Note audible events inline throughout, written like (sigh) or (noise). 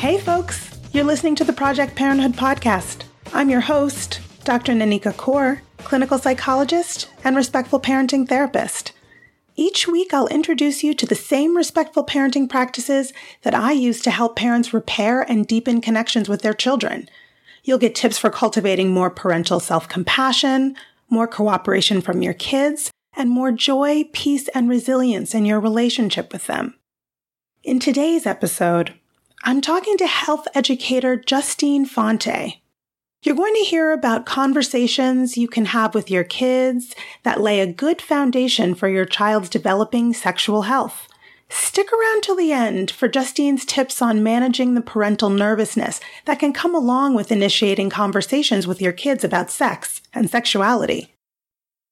Hey, folks, you're listening to the Project Parenthood podcast. I'm your host, Dr. Nanika Coor, clinical psychologist and respectful parenting therapist. Each week, I'll introduce you to the same respectful parenting practices that I use to help parents repair and deepen connections with their children. You'll get tips for cultivating more parental self compassion, more cooperation from your kids, and more joy, peace, and resilience in your relationship with them. In today's episode, I'm talking to health educator Justine Fonte. You're going to hear about conversations you can have with your kids that lay a good foundation for your child's developing sexual health. Stick around till the end for Justine's tips on managing the parental nervousness that can come along with initiating conversations with your kids about sex and sexuality.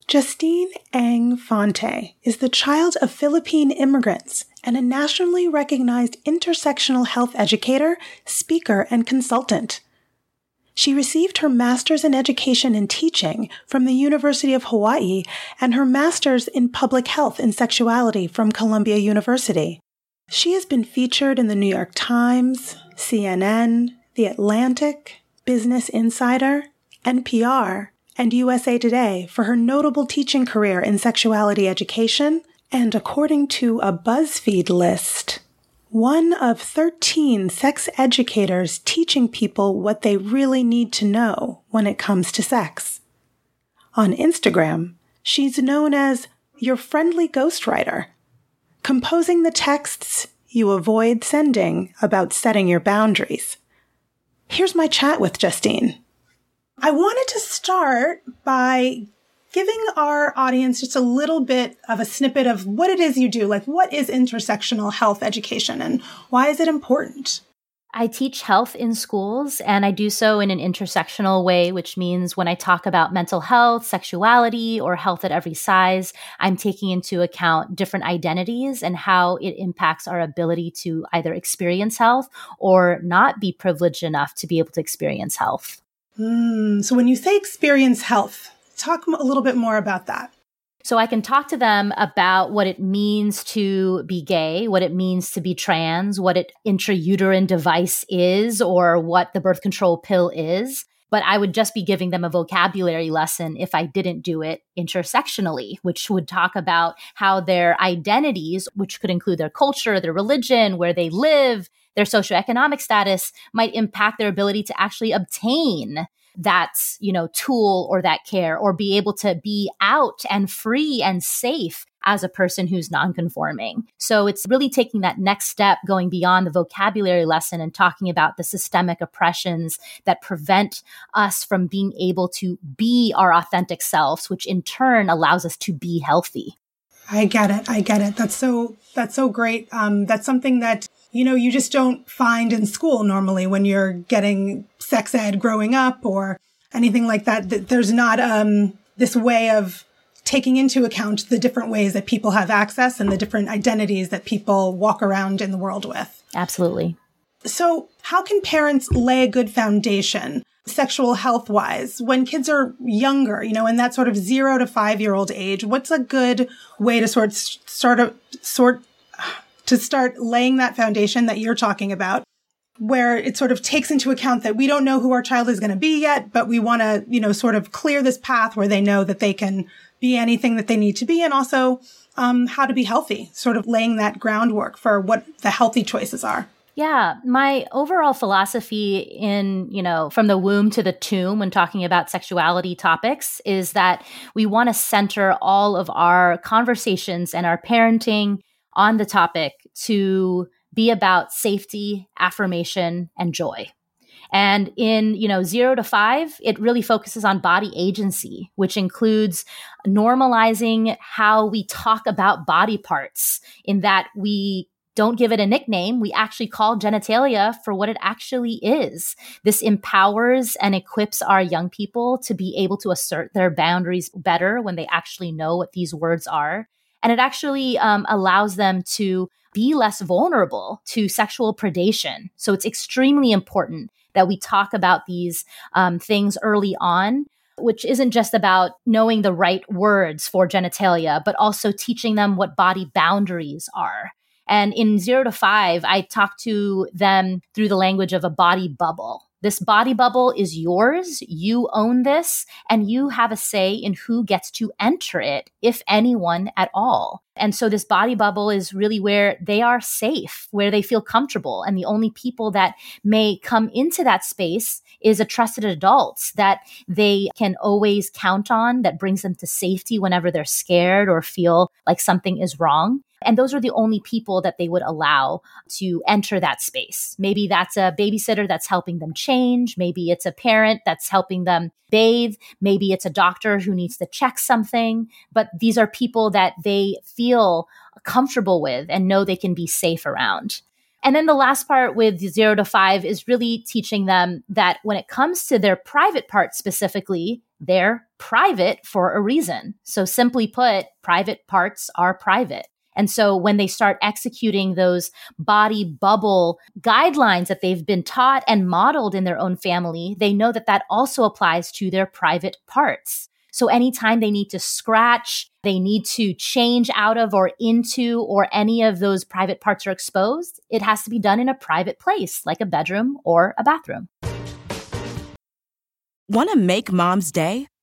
Justine Ang Fonte is the child of Philippine immigrants and a nationally recognized intersectional health educator, speaker, and consultant. She received her master's in education and teaching from the University of Hawaii and her master's in public health and sexuality from Columbia University. She has been featured in the New York Times, CNN, The Atlantic, Business Insider, and NPR, and USA Today for her notable teaching career in sexuality education, and according to a BuzzFeed list, one of 13 sex educators teaching people what they really need to know when it comes to sex. On Instagram, she's known as your friendly ghostwriter, composing the texts you avoid sending about setting your boundaries. Here's my chat with Justine. I wanted to start by giving our audience just a little bit of a snippet of what it is you do. Like, what is intersectional health education and why is it important? I teach health in schools and I do so in an intersectional way, which means when I talk about mental health, sexuality, or health at every size, I'm taking into account different identities and how it impacts our ability to either experience health or not be privileged enough to be able to experience health. Mm, so, when you say experience health, talk a little bit more about that. So I can talk to them about what it means to be gay, what it means to be trans, what an intrauterine device is, or what the birth control pill is. But I would just be giving them a vocabulary lesson if I didn't do it intersectionally, which would talk about how their identities, which could include their culture, their religion, where they live, their socioeconomic status might impact their ability to actually obtain that, you know, tool or that care or be able to be out and free and safe as a person who's nonconforming. So it's really taking that next step, going beyond the vocabulary lesson and talking about the systemic oppressions that prevent us from being able to be our authentic selves, which in turn allows us to be healthy. I get it. I get it. That's so that's so great. Um, that's something that you know you just don't find in school normally when you're getting sex ed growing up or anything like that. That there's not um, this way of taking into account the different ways that people have access and the different identities that people walk around in the world with. Absolutely. So, how can parents lay a good foundation sexual health wise when kids are younger, you know, in that sort of zero to five year old age? What's a good way to sort sort of sort to start laying that foundation that you're talking about where it sort of takes into account that we don't know who our child is going to be yet, but we want to, you know, sort of clear this path where they know that they can be anything that they need to be and also um, how to be healthy, sort of laying that groundwork for what the healthy choices are. Yeah, my overall philosophy in, you know, from the womb to the tomb when talking about sexuality topics is that we want to center all of our conversations and our parenting on the topic to be about safety, affirmation, and joy. And in, you know, zero to five, it really focuses on body agency, which includes normalizing how we talk about body parts in that we don't give it a nickname. We actually call genitalia for what it actually is. This empowers and equips our young people to be able to assert their boundaries better when they actually know what these words are. And it actually um, allows them to be less vulnerable to sexual predation. So it's extremely important that we talk about these um, things early on which isn't just about knowing the right words for genitalia, but also teaching them what body boundaries are. And in zero to five, I talk to them through the language of a body bubble. This body bubble is yours. You own this and you have a say in who gets to enter it, if anyone at all. And so this body bubble is really where they are safe, where they feel comfortable. And the only people that may come into that space is a trusted adult that they can always count on that brings them to safety whenever they're scared or feel like something is wrong. And those are the only people that they would allow to enter that space. Maybe that's a babysitter that's helping them change. Maybe it's a parent that's helping them bathe. Maybe it's a doctor who needs to check something. But these are people that they feel comfortable with and know they can be safe around. And then the last part with zero to five is really teaching them that when it comes to their private part specifically, they're private for a reason. So simply put, private parts are private. And so when they start executing those body bubble guidelines that they've been taught and modeled in their own family, they know that that also applies to their private parts. So anytime they need to scratch, they need to change out of or into, or any of those private parts are exposed, it has to be done in a private place, like a bedroom or a bathroom. Want to make mom's day?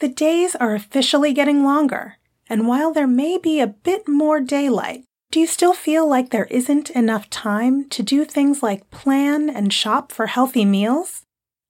The days are officially getting longer, and while there may be a bit more daylight, do you still feel like there isn't enough time to do things like plan and shop for healthy meals?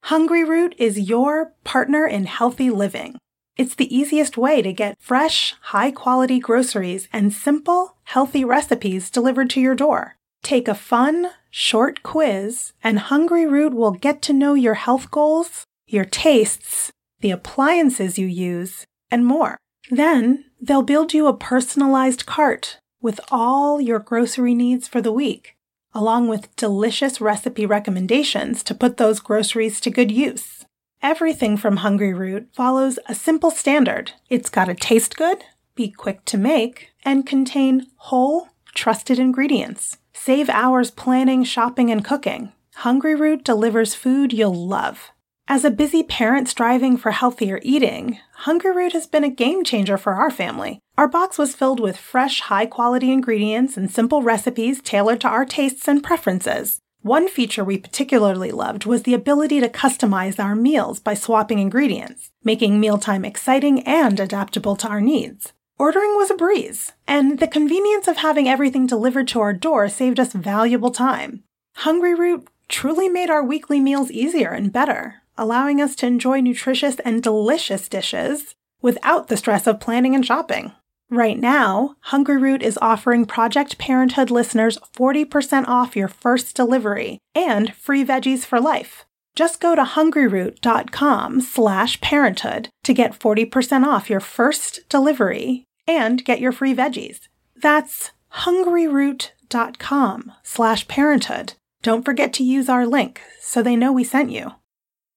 Hungryroot is your partner in healthy living. It's the easiest way to get fresh, high quality groceries and simple, healthy recipes delivered to your door. Take a fun, short quiz, and Hungryroot will get to know your health goals, your tastes, the appliances you use, and more. Then they'll build you a personalized cart with all your grocery needs for the week along with delicious recipe recommendations to put those groceries to good use. Everything from Hungryroot follows a simple standard. It's got to taste good, be quick to make, and contain whole, trusted ingredients. Save hours planning, shopping, and cooking. Hungryroot delivers food you'll love. As a busy parent striving for healthier eating, Hungryroot has been a game changer for our family. Our box was filled with fresh, high quality ingredients and simple recipes tailored to our tastes and preferences. One feature we particularly loved was the ability to customize our meals by swapping ingredients, making mealtime exciting and adaptable to our needs. Ordering was a breeze, and the convenience of having everything delivered to our door saved us valuable time. Hungryroot truly made our weekly meals easier and better, allowing us to enjoy nutritious and delicious dishes without the stress of planning and shopping. Right now, Hungryroot is offering Project Parenthood listeners 40% off your first delivery and free veggies for life. Just go to hungryroot.com slash parenthood to get 40% off your first delivery and get your free veggies. That's hungryroot.com slash parenthood. Don't forget to use our link so they know we sent you.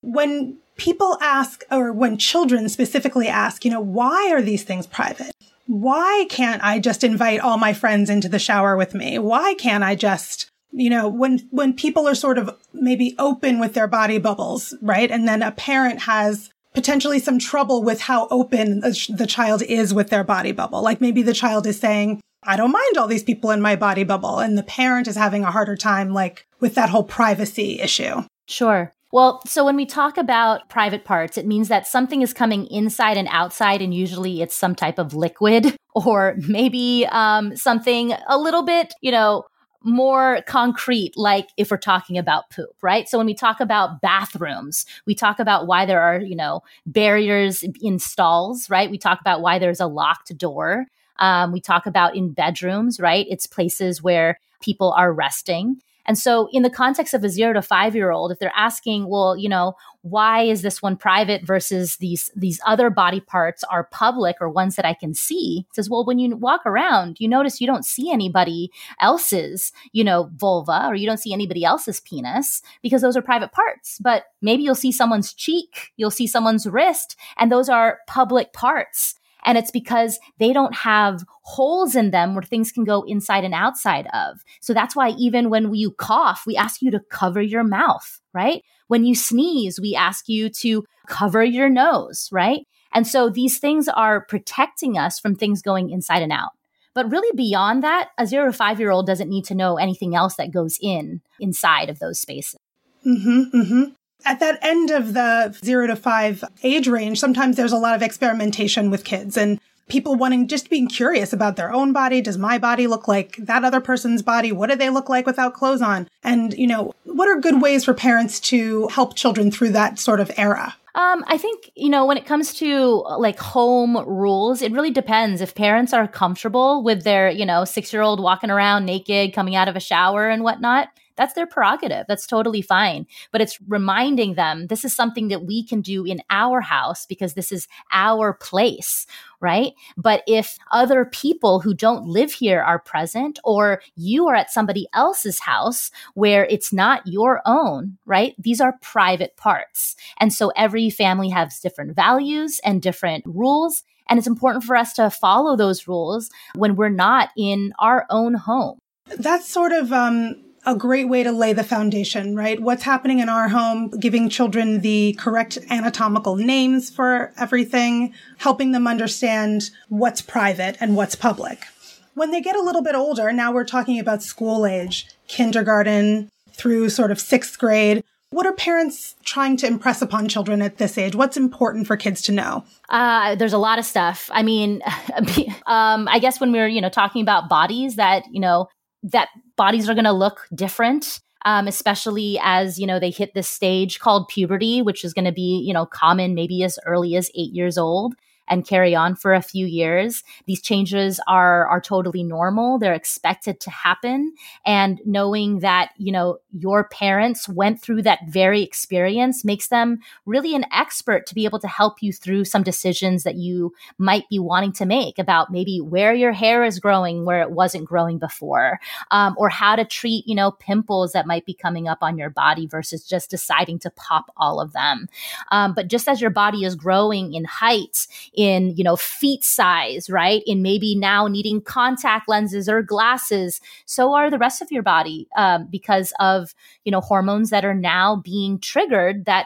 When people ask, or when children specifically ask, you know, why are these things private? Why can't I just invite all my friends into the shower with me? Why can't I just you know when when people are sort of maybe open with their body bubbles right and then a parent has potentially some trouble with how open the child is with their body bubble like maybe the child is saying i don't mind all these people in my body bubble and the parent is having a harder time like with that whole privacy issue sure well, so when we talk about private parts, it means that something is coming inside and outside, and usually it's some type of liquid (laughs) or maybe um, something a little bit, you know, more concrete, like if we're talking about poop, right? So when we talk about bathrooms, we talk about why there are, you know, barriers in stalls, right? We talk about why there's a locked door. Um, we talk about in bedrooms, right? It's places where people are resting. And so, in the context of a zero to five year old, if they're asking, well, you know, why is this one private versus these these other body parts are public or ones that I can see? It says, well, when you walk around, you notice you don't see anybody else's, you know, vulva or you don't see anybody else's penis because those are private parts. But maybe you'll see someone's cheek, you'll see someone's wrist, and those are public parts. And it's because they don't have holes in them where things can go inside and outside of. So that's why even when you cough, we ask you to cover your mouth, right? When you sneeze, we ask you to cover your nose, right? And so these things are protecting us from things going inside and out. But really beyond that, a zero to five year old doesn't need to know anything else that goes in inside of those spaces. Mm-hmm, mm-hmm at that end of the zero to five age range, sometimes there's a lot of experimentation with kids and people wanting just being curious about their own body. Does my body look like that other person's body? What do they look like without clothes on? And, you know, what are good ways for parents to help children through that sort of era? Um, I think, you know, when it comes to like home rules, it really depends. If parents are comfortable with their, you know, six year old walking around naked, coming out of a shower and whatnot, that's their prerogative. That's totally fine. But it's reminding them this is something that we can do in our house because this is our place, right? But if other people who don't live here are present, or you are at somebody else's house where it's not your own, right? These are private parts. And so every family has different values and different rules. And it's important for us to follow those rules when we're not in our own home. That's sort of um, a great way to lay the foundation, right? What's happening in our home, giving children the correct anatomical names for everything, helping them understand what's private and what's public. When they get a little bit older, now we're talking about school age, kindergarten through sort of sixth grade. What are parents trying to impress upon children at this age? What's important for kids to know? Uh, there's a lot of stuff. I mean, (laughs) um, I guess when we we're, you know, talking about bodies that, you know, that bodies are going to look different. Um, especially as you know they hit this stage called puberty, which is going to be you know common maybe as early as eight years old and carry on for a few years. These changes are are totally normal. They're expected to happen and knowing that, you know, your parents went through that very experience makes them really an expert to be able to help you through some decisions that you might be wanting to make about maybe where your hair is growing where it wasn't growing before um, or how to treat you know pimples that might be coming up on your body versus just deciding to pop all of them um, but just as your body is growing in height in, you know, feet size, right? In maybe now needing contact lenses or glasses. So are the rest of your body um, because of, you know, hormones that are now being triggered that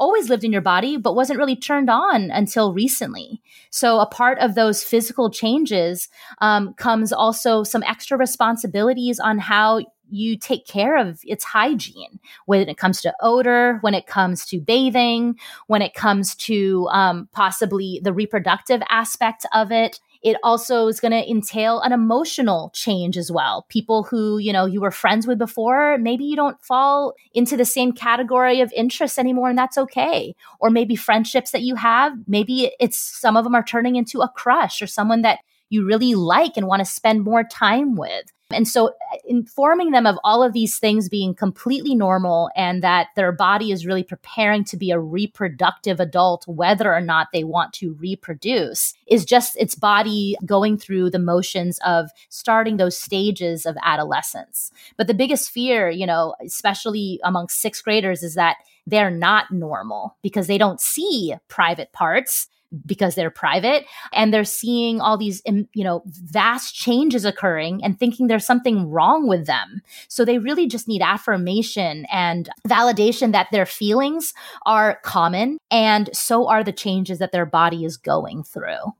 always lived in your body, but wasn't really turned on until recently. So, a part of those physical changes um, comes also some extra responsibilities on how you take care of its hygiene when it comes to odor, when it comes to bathing, when it comes to um, possibly the reproductive aspect of it. It also is going to entail an emotional change as well. People who, you know, you were friends with before, maybe you don't fall into the same category of interest anymore, and that's okay. Or maybe friendships that you have, maybe it's some of them are turning into a crush or someone that you really like and want to spend more time with. And so uh, informing them of all of these things being completely normal and that their body is really preparing to be a reproductive adult, whether or not they want to reproduce, is just its body going through the motions of starting those stages of adolescence. But the biggest fear, you know, especially among sixth graders, is that they're not normal because they don't see private parts because they're private and they're seeing all these you know vast changes occurring and thinking there's something wrong with them so they really just need affirmation and validation that their feelings are common and so are the changes that their body is going through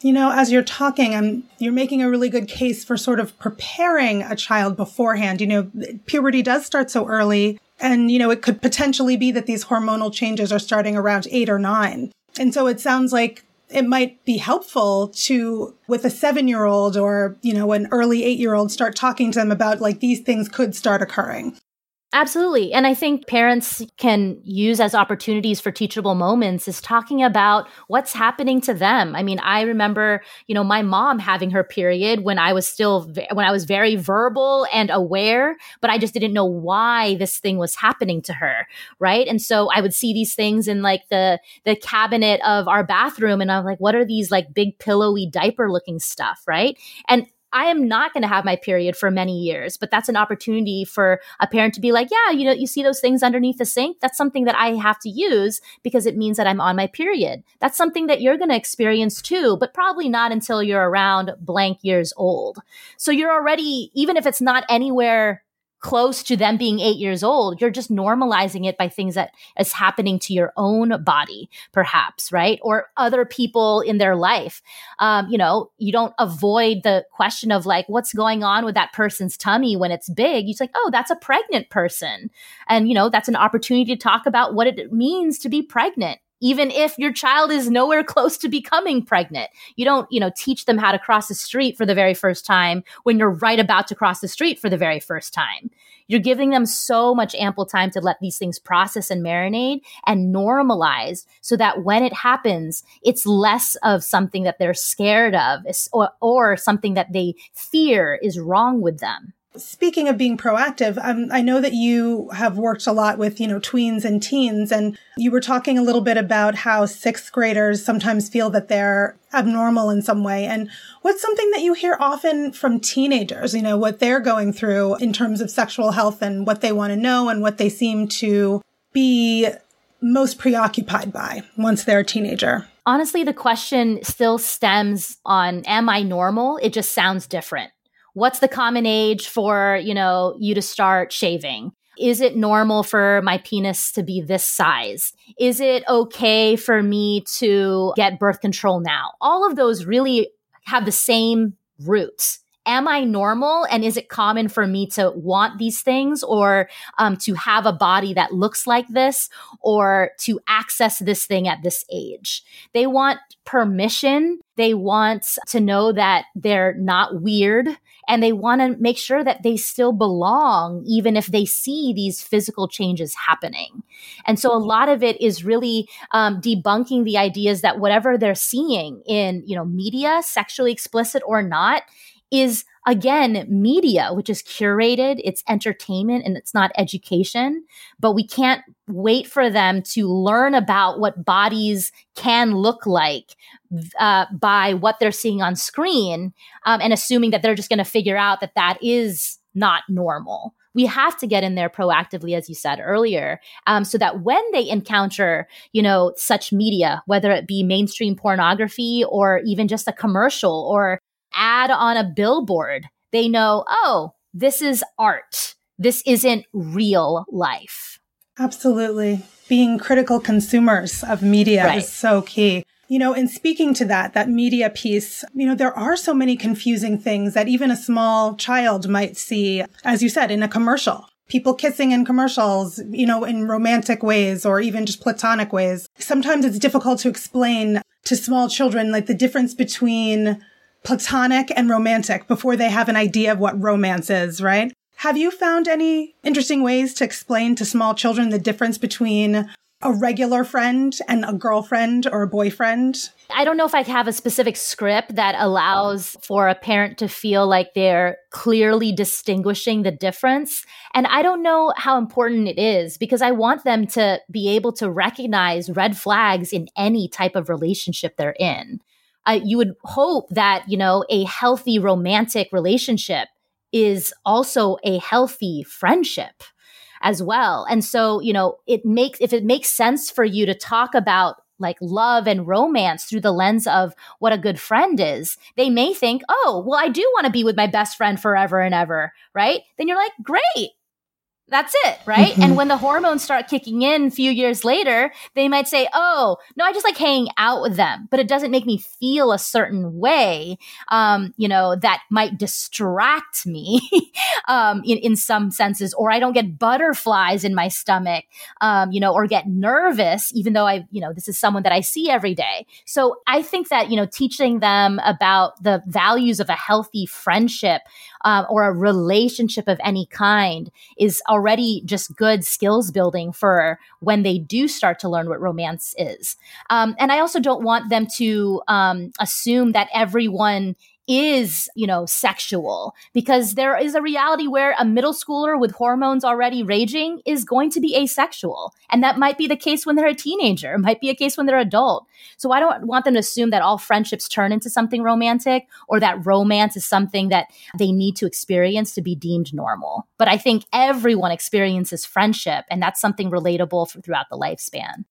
you know, as you're talking, I'm, you're making a really good case for sort of preparing a child beforehand. You know, puberty does start so early. And, you know, it could potentially be that these hormonal changes are starting around eight or nine. And so it sounds like it might be helpful to, with a seven year old or, you know, an early eight year old, start talking to them about like these things could start occurring. Absolutely. And I think parents can use as opportunities for teachable moments is talking about what's happening to them. I mean, I remember, you know, my mom having her period when I was still, when I was very verbal and aware, but I just didn't know why this thing was happening to her. Right. And so I would see these things in like the, the cabinet of our bathroom and I'm like, what are these like big pillowy diaper looking stuff? Right. And I am not going to have my period for many years, but that's an opportunity for a parent to be like, yeah, you know, you see those things underneath the sink? That's something that I have to use because it means that I'm on my period. That's something that you're going to experience too, but probably not until you're around blank years old. So you're already, even if it's not anywhere close to them being eight years old you're just normalizing it by things that is happening to your own body perhaps right? Or other people in their life. Um, you know you don't avoid the question of like what's going on with that person's tummy when it's big? You're like oh that's a pregnant person. And you know that's an opportunity to talk about what it means to be pregnant even if your child is nowhere close to becoming pregnant. You don't, you know, teach them how to cross the street for the very first time when you're right about to cross the street for the very first time. You're giving them so much ample time to let these things process and marinate and normalize so that when it happens, it's less of something that they're scared of or, or something that they fear is wrong with them. Speaking of being proactive, um, I know that you have worked a lot with, you know, tweens and teens, and you were talking a little bit about how sixth graders sometimes feel that they're abnormal in some way. And what's something that you hear often from teenagers, you know, what they're going through in terms of sexual health and what they want to know and what they seem to be most preoccupied by once they're a teenager? Honestly, the question still stems on Am I normal? It just sounds different what's the common age for, you know, you to start shaving? Is it normal for my penis to be this size? Is it okay for me to get birth control now? All of those really have the same roots am I normal? And is it common for me to want these things or um, to have a body that looks like this or to access this thing at this age? They want permission. They want to know that they're not weird and they want to make sure that they still belong, even if they see these physical changes happening. And so a lot of it is really um, debunking the ideas that whatever they're seeing in, you know, media, sexually explicit or not, is again media which is curated it's entertainment and it's not education but we can't wait for them to learn about what bodies can look like uh, by what they're seeing on screen um, and assuming that they're just going to figure out that that is not normal. We have to get in there proactively as you said earlier um, so that when they encounter you know such media whether it be mainstream pornography or even just a commercial or ad on a billboard, they know, oh, this is art. This isn't real life. Absolutely. Being critical consumers of media right. is so key. You know, in speaking to that, that media piece, you know, there are so many confusing things that even a small child might see, as you said, in a commercial. People kissing in commercials, you know, in romantic ways or even just platonic ways. Sometimes it's difficult to explain to small children, like the difference between platonic and romantic before they have an idea of what romance is, right? Have you found any interesting ways to explain to small children the difference between a regular friend and a girlfriend or a boyfriend? I don't know if I have a specific script that allows for a parent to feel like they're clearly distinguishing the difference. And I don't know how important it is because I want them to be able to recognize red flags in any type of relationship they're in. Uh, you would hope that, you know, a healthy romantic relationship is also a healthy friendship as well. And so, you know, it makes, if it makes sense for you to talk about like love and romance through the lens of what a good friend is, they may think, oh, well, I do want to be with my best friend forever and ever, right? Then you're like, great. That's it, right? Mm-hmm. And when the hormones start kicking in a few years later, they might say, "Oh, no, I just like hanging out with them, but it doesn't make me feel a certain way, um, you know, that might distract me (laughs) um, in in some senses, or I don't get butterflies in my stomach, um, you know, or get nervous, even though I, you know, this is someone that I see every day. So I think that you know, teaching them about the values of a healthy friendship um, or a relationship of any kind is already just good skills building for when they do start to learn what romance is. Um, and I also don't want them to um, assume that everyone is, you know, sexual because there is a reality where a middle schooler with hormones already raging is going to be asexual. And that might be the case when they're a teenager. It might be a case when they're adult. So I don't want them to assume that all friendships turn into something romantic or that romance is something that they need to experience to be deemed normal. But I think everyone experiences friendship and that's something relatable for, throughout the lifespan.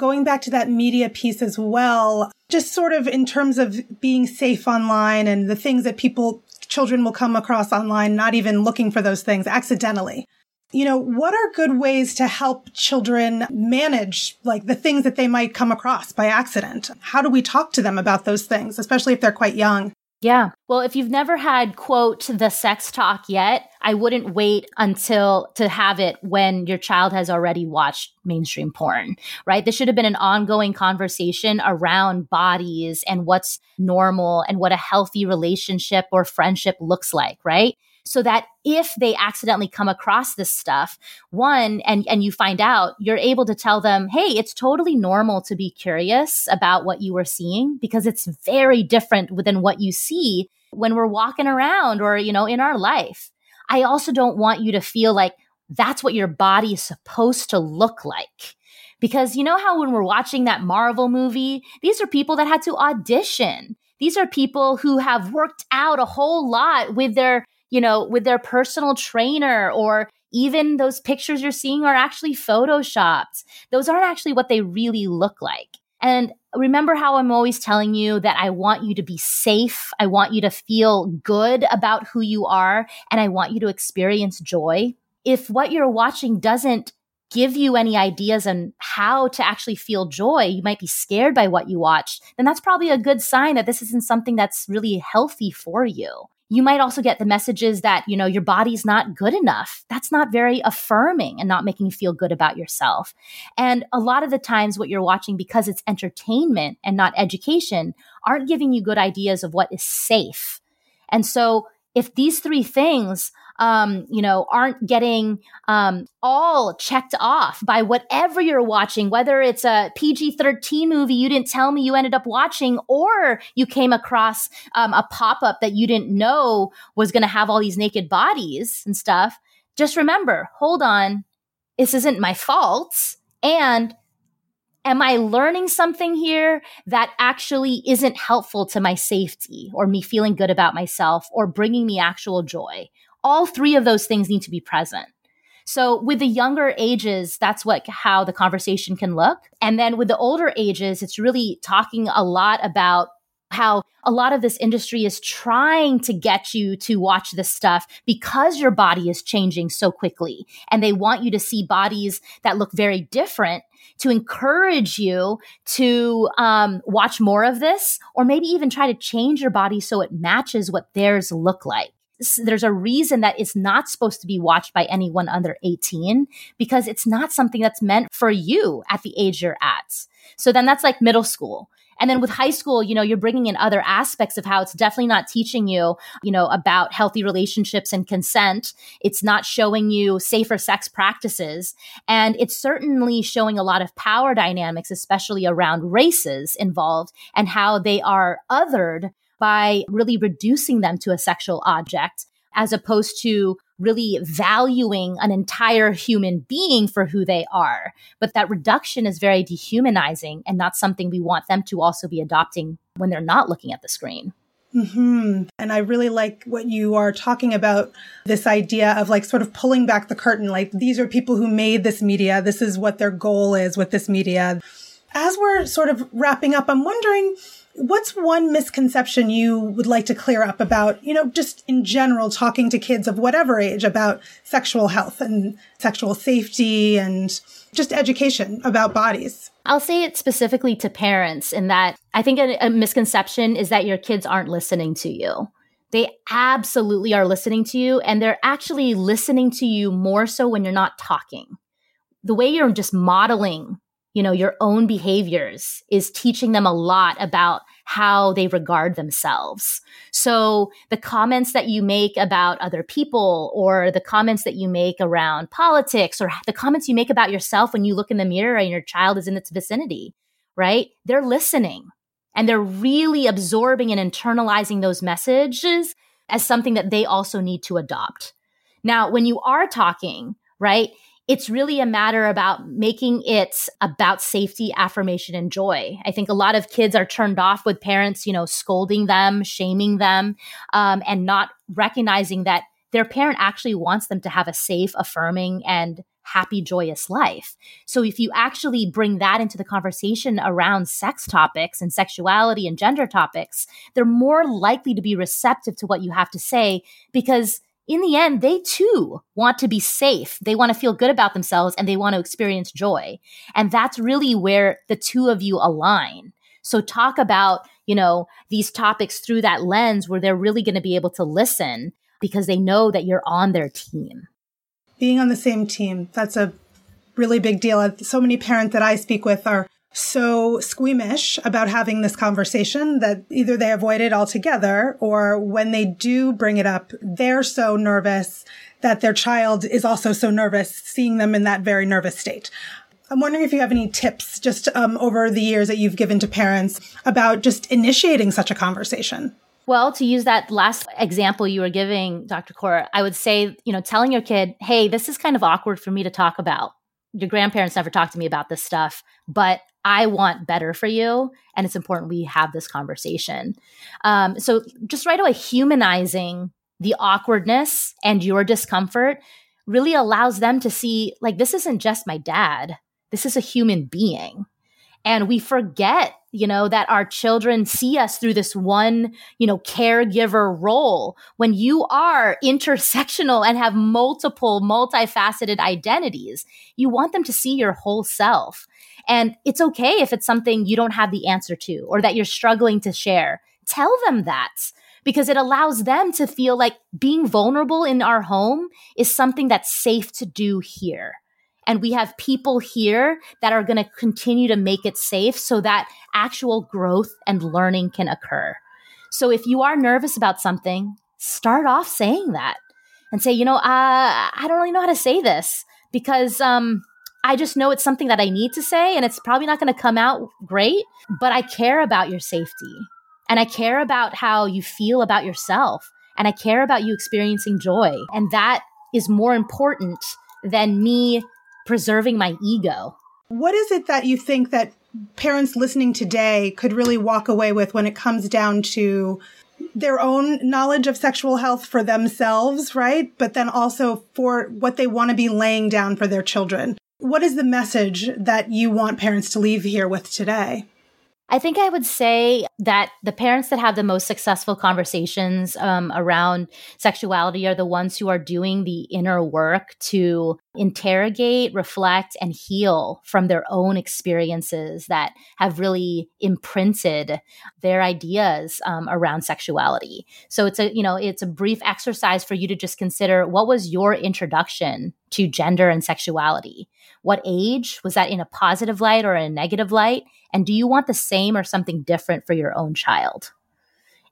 Going back to that media piece as well, just sort of in terms of being safe online and the things that people, children will come across online, not even looking for those things accidentally. You know, what are good ways to help children manage like the things that they might come across by accident? How do we talk to them about those things, especially if they're quite young? Yeah. Well, if you've never had, quote, the sex talk yet, I wouldn't wait until to have it when your child has already watched mainstream porn, right? This should have been an ongoing conversation around bodies and what's normal and what a healthy relationship or friendship looks like, right? So that if they accidentally come across this stuff one and and you find out you're able to tell them hey it's totally normal to be curious about what you were seeing because it's very different than what you see when we're walking around or you know in our life. I also don't want you to feel like that's what your body is supposed to look like because you know how when we're watching that marvel movie these are people that had to audition. These are people who have worked out a whole lot with their you know, with their personal trainer or even those pictures you're seeing are actually photoshopped. Those aren't actually what they really look like. And remember how I'm always telling you that I want you to be safe. I want you to feel good about who you are and I want you to experience joy. If what you're watching doesn't give you any ideas on how to actually feel joy, you might be scared by what you watched, then that's probably a good sign that this isn't something that's really healthy for you you might also get the messages that, you know, your body's not good enough. That's not very affirming and not making you feel good about yourself. And a lot of the times, what you're watching, because it's entertainment and not education, aren't giving you good ideas of what is safe. And so, if these three things um, you know, aren't getting um, all checked off by whatever you're watching, whether it's a PG 13 movie you didn't tell me you ended up watching, or you came across um, a pop up that you didn't know was going to have all these naked bodies and stuff. Just remember, hold on, this isn't my fault. And am I learning something here that actually isn't helpful to my safety or me feeling good about myself or bringing me actual joy? all three of those things need to be present. So with the younger ages, that's what how the conversation can look. And then with the older ages, it's really talking a lot about how a lot of this industry is trying to get you to watch this stuff because your body is changing so quickly. And they want you to see bodies that look very different to encourage you to um, watch more of this, or maybe even try to change your body so it matches what theirs look like there's a reason that it's not supposed to be watched by anyone under 18 because it's not something that's meant for you at the age you're at. So then that's like middle school. And then with high school, you know, you're bringing in other aspects of how it's definitely not teaching you, you know, about healthy relationships and consent. It's not showing you safer sex practices. And it's certainly showing a lot of power dynamics, especially around races involved and how they are othered by really reducing them to a sexual object as opposed to really valuing an entire human being for who they are. But that reduction is very dehumanizing and not something we want them to also be adopting when they're not looking at the screen. Hmm. And I really like what you are talking about this idea of like sort of pulling back the curtain. Like these are people who made this media. This is what their goal is with this media. As we're sort of wrapping up, I'm wondering What's one misconception you would like to clear up about, you know, just in general, talking to kids of whatever age about sexual health and sexual safety and just education about bodies? I'll say it specifically to parents in that I think a, a misconception is that your kids aren't listening to you. They absolutely are listening to you, and they're actually listening to you more so when you're not talking. The way you're just modeling you know, your own behaviors is teaching them a lot about how they regard themselves. So the comments that you make about other people or the comments that you make around politics or the comments you make about yourself when you look in the mirror and your child is in its vicinity, right? They're listening and they're really absorbing and internalizing those messages as something that they also need to adopt. Now, when you are talking, right? It's really a matter about making it about safety, affirmation, and joy. I think a lot of kids are turned off with parents, you know, scolding them, shaming them, um, and not recognizing that their parent actually wants them to have a safe, affirming, and happy, joyous life. So if you actually bring that into the conversation around sex topics and sexuality and gender topics, they're more likely to be receptive to what you have to say because in the end, they too want to be safe. They want to feel good about themselves and they want to experience joy. And that's really where the two of you align. So talk about, you know, these topics through that lens where they're really going to be able to listen because they know that you're on their team. Being on the same team, that's a really big deal. So many parents that I speak with are so squeamish about having this conversation that either they avoid it altogether or when they do bring it up, they're so nervous that their child is also so nervous seeing them in that very nervous state. I'm wondering if you have any tips just um, over the years that you've given to parents about just initiating such a conversation. Well, to use that last example you were giving, Dr. Coor, I would say, you know, telling your kid, hey, this is kind of awkward for me to talk about. Your grandparents never talked to me about this stuff, but I want better for you. And it's important we have this conversation. Um, so just right away, humanizing the awkwardness and your discomfort really allows them to see like, this isn't just my dad, this is a human being. And we forget, you know, that our children see us through this one, you know, caregiver role. When you are (laughs) intersectional and have multiple, multifaceted identities, you want them to see your whole self. And it's okay if it's something you don't have the answer to or that you're struggling to share. Tell them that because it allows them to feel like being vulnerable in our home is something that's safe to do here. And we have people here that are going to continue to make it safe so that actual growth and learning can occur. So if you are nervous about something, start off saying that and say, you know, uh, I don't really know how to say this because um, I just know it's something that I need to say and it's probably not going to come out great, but I care about your safety and I care about how you feel about yourself and I care about you experiencing joy. And that is more important than me preserving my ego. What is it that you think that parents listening today could really walk away with when it comes down to their own knowledge of sexual health for themselves, right? But then also for what they want to be laying down for their children. What is the message that you want parents to leave here with today? I think I would say that the parents that have the most successful conversations um, around sexuality are the ones who are doing the inner work to interrogate, reflect, and heal from their own experiences that have really imprinted their ideas um, around sexuality. So it's a you know it's a brief exercise for you to just consider what was your introduction to gender and sexuality. What age was that in a positive light or in a negative light? And do you want the same or something different for your own child?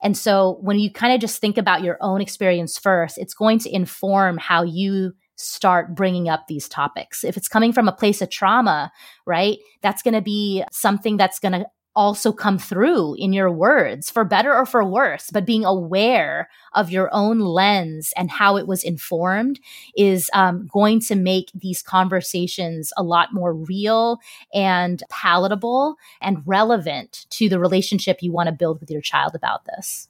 And so when you kind of just think about your own experience first, it's going to inform how you start bringing up these topics. If it's coming from a place of trauma, right, that's going to be something that's going to also come through in your words for better or for worse but being aware of your own lens and how it was informed is um, going to make these conversations a lot more real and palatable and relevant to the relationship you want to build with your child about this.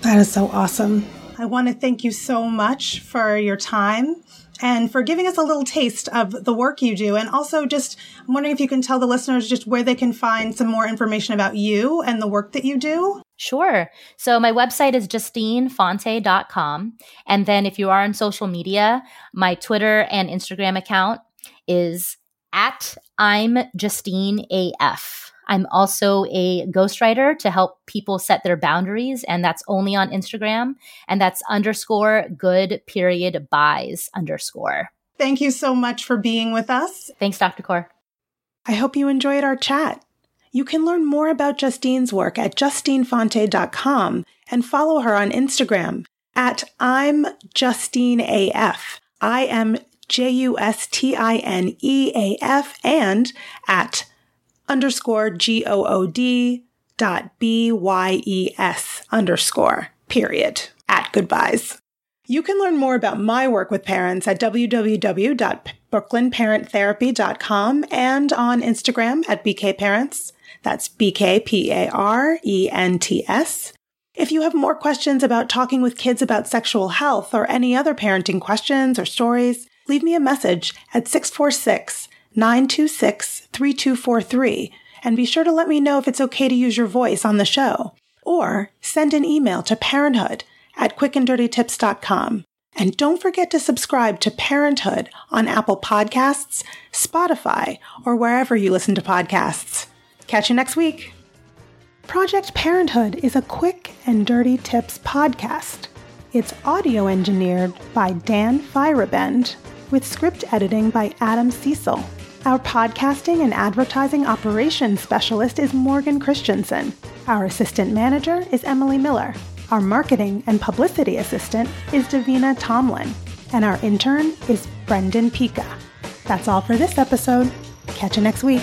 That is so awesome. I want to thank you so much for your time and for giving us a little taste of the work you do. And also just, I'm wondering if you can tell the listeners just where they can find some more information about you and the work that you do. Sure. So my website is justinefonte.com. And then if you are on social media, my Twitter and Instagram account is at I'm Justine AF. I'm also a ghostwriter to help people set their boundaries, and that's only on Instagram. And that's underscore good period buys underscore. Thank you so much for being with us. Thanks, Dr. Coor. I hope you enjoyed our chat. You can learn more about Justine's work at justinefonte.com and follow her on Instagram at I'm Justine AF. I am J U S T I N E A F and at underscore G O O D dot B Y E S underscore period at goodbyes. You can learn more about my work with parents at www.brooklynparenttherapy.com and on Instagram at BKParents. That's B K P A R E N T S. If you have more questions about talking with kids about sexual health or any other parenting questions or stories, leave me a message at 646 926 3243 and be sure to let me know if it's okay to use your voice on the show. Or send an email to parenthood at quickanddirtytips.com. And don't forget to subscribe to Parenthood on Apple Podcasts, Spotify, or wherever you listen to podcasts. Catch you next week. Project Parenthood is a quick and dirty tips podcast. It's audio engineered by Dan Feierabend with script editing by Adam Cecil. Our podcasting and advertising operations specialist is Morgan Christensen. Our assistant manager is Emily Miller. Our marketing and publicity assistant is Davina Tomlin. And our intern is Brendan Pika. That's all for this episode. Catch you next week.